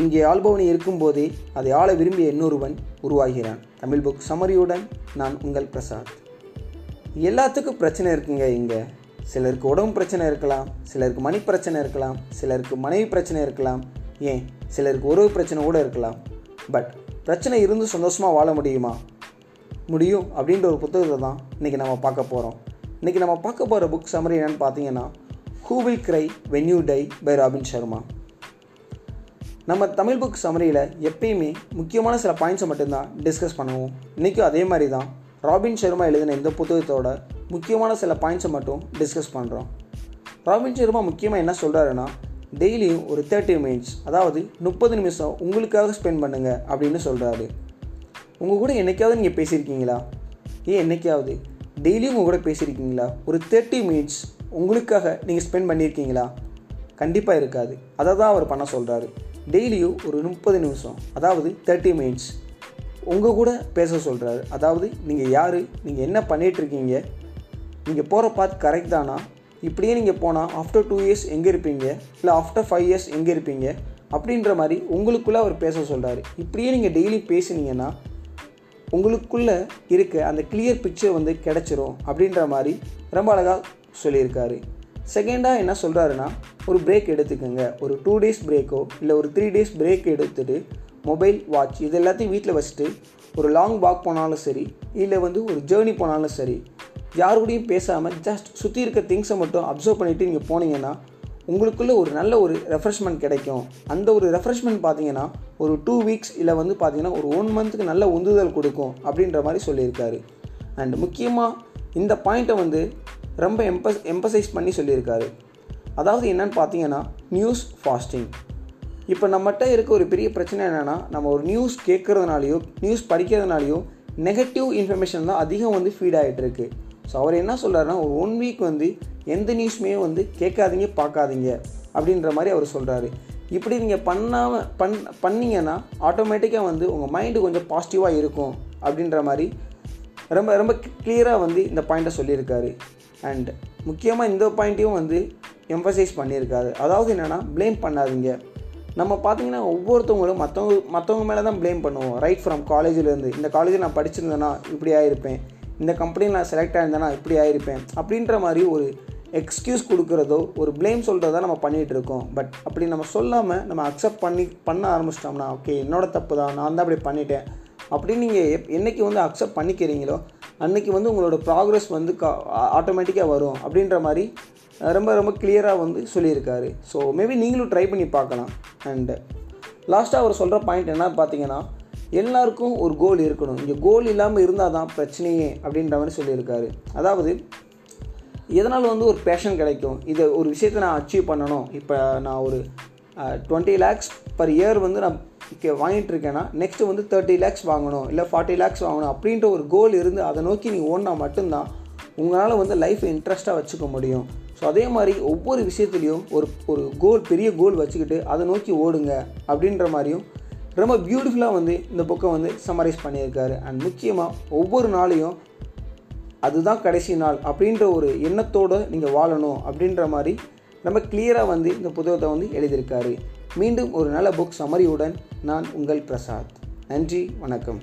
இங்கே ஆள்பவனி இருக்கும்போதே அதை ஆள விரும்பிய இன்னொருவன் உருவாகிறான். தமிழ் புக் சமரியுடன் நான் உங்கள் பிரசாத் எல்லாத்துக்கும் பிரச்சனை இருக்குங்க இங்கே. சிலருக்கு உடம்பு பிரச்சனை இருக்கலாம் சிலருக்கு மணி பிரச்சனை இருக்கலாம் சிலருக்கு மனைவி பிரச்சனை இருக்கலாம் ஏன்? சிலருக்கு உறவு பிரச்சனை கூட இருக்கலாம். பட் பிரச்சனை இருந்து சந்தோஷமாக வாழ முடியுமா? முடியும் அப்படின்ற ஒரு புத்தகத்தை தான் இன்றைக்கி நம்ம பார்க்க போகிறோம் இன்றைக்கி நம்ம பார்க்க போகிற புக் சமரி என்னென்னு பார்த்தீங்கன்னா who will cry when you die by Robin Sharma நம்ம தமிழ் புக் சமரியில் எப்பயுமே முக்கியமான சில பாயிண்ட்ஸை மட்டும்தான் டிஸ்கஸ் பண்ணுவோம். இன்றைக்கும் அதே மாதிரி தான் ராபின் சர்மா எழுதின இந்த புத்தகத்தோட முக்கியமான சில பாயிண்ட்ஸை மட்டும் டிஸ்கஸ் பண்ணுறோம் ராபின் சர்மா முக்கியமாக என்ன சொல்கிறாருன்னா டெய்லியும் ஒரு தேர்ட்டி மினிட்ஸ் அதாவது முப்பது நிமிஷம் உங்களுக்காக ஸ்பெண்ட் பண்ணுங்கள் அப்படின்னு சொல்கிறாரு உங்கள் கூட என்னைக்காவது நீங்கள் பேசியிருக்கீங்களா? ஏன் என்னைக்காவது? டெய்லியும் உங்கள் கூட பேசியிருக்கீங்களா? ஒரு தேர்ட்டி மினிட்ஸ் உங்களுக்காக நீங்கள் ஸ்பெண்ட் பண்ணியிருக்கீங்களா? கண்டிப்பாக இருக்காது. அதை தான் அவர் பண்ண சொல்கிறாரு டெய்லியும் ஒரு முப்பது நிமிஷம் அதாவது தேர்ட்டி மினிட்ஸ் உங்கள் கூட பேச சொல்கிறாரு அதாவது நீங்கள் யார்? நீங்கள் என்ன பண்ணிகிட்ருக்கீங்க நீங்கள் போகிற பாத் கரெக்ட் தானா? இப்படியே நீங்கள் போனால் ஆஃப்டர் டூ இயர்ஸ் எங்கே இருப்பீங்க? இல்லை ஆஃப்டர் ஃபைவ் இயர்ஸ் எங்கே இருப்பீங்க? அப்படின்ற மாதிரி உங்களுக்குள்ளே அவர் பேச சொல்கிறாரு இப்படியே நீங்கள் டெய்லி பேசுனீங்கன்னா உங்களுக்குள்ளே இருக்க அந்த கிளியர் பிக்சர் வந்து கிடச்சிரும் அப்படின்ற மாதிரி ரொம்ப அழகாக சொல்லியிருக்காரு. செகண்டாக என்ன சொல்கிறாருன்னா ஒரு பிரேக் எடுத்துக்கோங்க. ஒரு டூ டேஸ் பிரேக்கோ இல்லை ஒரு த்ரீ டேஸ் பிரேக் எடுத்துகிட்டு மொபைல் வாட்ச் இது எல்லாத்தையும் வீட்டில் வச்சுட்டு ஒரு லாங் வாக் போனாலும் சரி இல்லை வந்து ஒரு ஜேர்னி போனாலும் சரி யாரு கூடயும் பேசாமல் ஜஸ்ட் சுற்றி இருக்க திங்ஸை மட்டும் அப்சர்வ் பண்ணிவிட்டு நீங்கள் போனீங்கன்னா உங்களுக்குள்ளே ஒரு நல்ல ஒரு ரெஃப்ரெஷ்மெண்ட் கிடைக்கும். அந்த ஒரு ரெஃப்ரெஷ்மெண்ட் பார்த்தீங்கன்னா ஒரு டூ வீக்ஸ் இல்லை வந்து பார்த்தீங்கன்னா ஒரு ஒன் மந்த்துக்கு நல்ல உந்துதல் கொடுக்கும் அப்படின்ற மாதிரி சொல்லியிருக்காரு. அண்ட் முக்கியமாக இந்த பாயிண்ட்டை வந்து ரொம்ப எம்பஸ் எம்பசைஸ் பண்ணி சொல்லியிருக்காரு. அதாவது என்னன்னு பார்த்தீங்கன்னா நியூஸ் ஃபாஸ்டிங் இப்போ நம்மகிட்ட இருக்க ஒரு பெரிய பிரச்சனை என்னென்னா நம்ம ஒரு நியூஸ் கேட்குறதுனாலையோ நியூஸ் படிக்கிறதுனாலையோ நெகட்டிவ் இன்ஃபர்மேஷன் தான் அதிகம் வந்து ஃபீட் ஆகிட்டு இருக்கு. ஸோ அவர் என்ன சொல்கிறாருன்னா ஒரு ஒன் வீக் வந்து எந்த நியூஸுமே வந்து கேட்காதீங்க பார்க்காதீங்க அப்படின்ற மாதிரி அவர் சொல்கிறாரு இப்படி நீங்கள் பண்ணாமல் பண் பண்ணீங்கன்னா ஆட்டோமேட்டிக்காக வந்து உங்கள் மைண்டு கொஞ்சம் பாசிட்டிவாக இருக்கும் அப்படின்ற மாதிரி ரொம்ப ரொம்ப கிளியராக வந்து இந்த பாயிண்ட்டை சொல்லியிருக்காரு. அண்ட் முக்கியமாக இந்த பாயிண்ட்டையும் வந்து எம்ஃபசைஸ் பண்ணியிருக்காரு அதாவது என்னென்னா ப்ளேம் பண்ணாதீங்க. நம்ம பார்த்தீங்கன்னா ஒவ்வொருத்தவங்களும் மற்றவங்க மற்றவங்க மேலே தான் ப்ளேம் பண்ணுவோம். ரைட் ஃப்ரம் காலேஜிலேருந்து இந்த காலேஜில் நான் படிச்சிருந்தேன்னா இப்படி ஆகிருப்பேன் இந்த கம்பெனியில் நான் செலக்ட் ஆகிருந்தேன்னா இப்படி ஆகிருப்பேன் அப்படின்ற மாதிரி ஒரு எக்ஸ்கியூஸ் கொடுக்குறதோ ஒரு ப்ளேம் சொல்கிறதோ நம்ம பண்ணிகிட்டு இருக்கோம். பட் அப்படி நம்ம சொல்லாமல் நம்ம அக்செப்ட் பண்ணி பண்ண ஆரம்பிச்சிட்டோம்னா ஓகே என்னோட தப்பு தான் நான் தான் அப்படி பண்ணிட்டேன். அப்படின்னு நீங்கள் எப் என்றைக்கு வந்து அக்செப்ட் பண்ணிக்கிறீங்களோ அன்றைக்கி வந்து உங்களோட ப்ராக்ரஸ் வந்து கா ஆட்டோமேட்டிக்காக வரும். அப்படின்ற மாதிரி ரொம்ப ரொம்ப கிளியராக வந்து சொல்லியிருக்காரு. ஸோ மேபி நீங்களும் ட்ரை பண்ணி பார்க்கலாம். அண்டு லாஸ்ட்டாக அவர் சொல்கிற பாயிண்ட் என்ன பார்த்தீங்கன்னா எல்லாருக்கும் ஒரு கோல் இருக்கணும். இங்கே கோல் இல்லாமல் இருந்தால் தான் பிரச்சனையே அப்படின்ற மாதிரி சொல்லியிருக்காரு. அதாவது எதனால் வந்து ஒரு பேஷன் கிடைக்கும்? இதை ஒரு விஷயத்தை நான் அச்சீவ் பண்ணணும். இப்போ நான் ஒரு டுவெண்ட்டி லேக்ஸ் பர் இயர் வந்து நான் வாங்கிட்டு இருக்கேன்னா நெக்ஸ்ட்டு வந்து தேர்ட்டி லேக்ஸ் வாங்கணும். இல்லை ஃபார்ட்டி லேக்ஸ் வாங்கணும். அப்படின்ற ஒரு கோல் இருந்து அதை நோக்கி நீங்கள் ஓடினா மட்டும்தான் உங்களால் வந்து லைஃப்பை இன்ட்ரெஸ்ட்டாக வச்சுக்க முடியும். ஸோ அதே மாதிரி ஒவ்வொரு விஷயத்துலேயும் ஒரு ஒரு கோல் பெரிய கோல் வச்சுக்கிட்டு அதை நோக்கி ஓடுங்க அப்படின்ற மாதிரியும் ரொம்ப பியூட்டிஃபுல்லாக வந்து இந்த புக்கை வந்து சம்மரைஸ் பண்ணியிருக்காரு. அண்ட் முக்கியமாக ஒவ்வொரு நாளையும் அதுதான் கடைசி நாள் அப்படின்ற ஒரு எண்ணத்தோடு நீங்கள் வாழணும் அப்படின்ற மாதிரி ரொம்ப கிளியராக வந்து இந்த புத்தகத்தை வந்து எழுதியிருக்காரு. மீண்டும் ஒரு நல்ல புக் சமரியுடன் நான் உங்கள் பிரசாத். நன்றி வணக்கம்.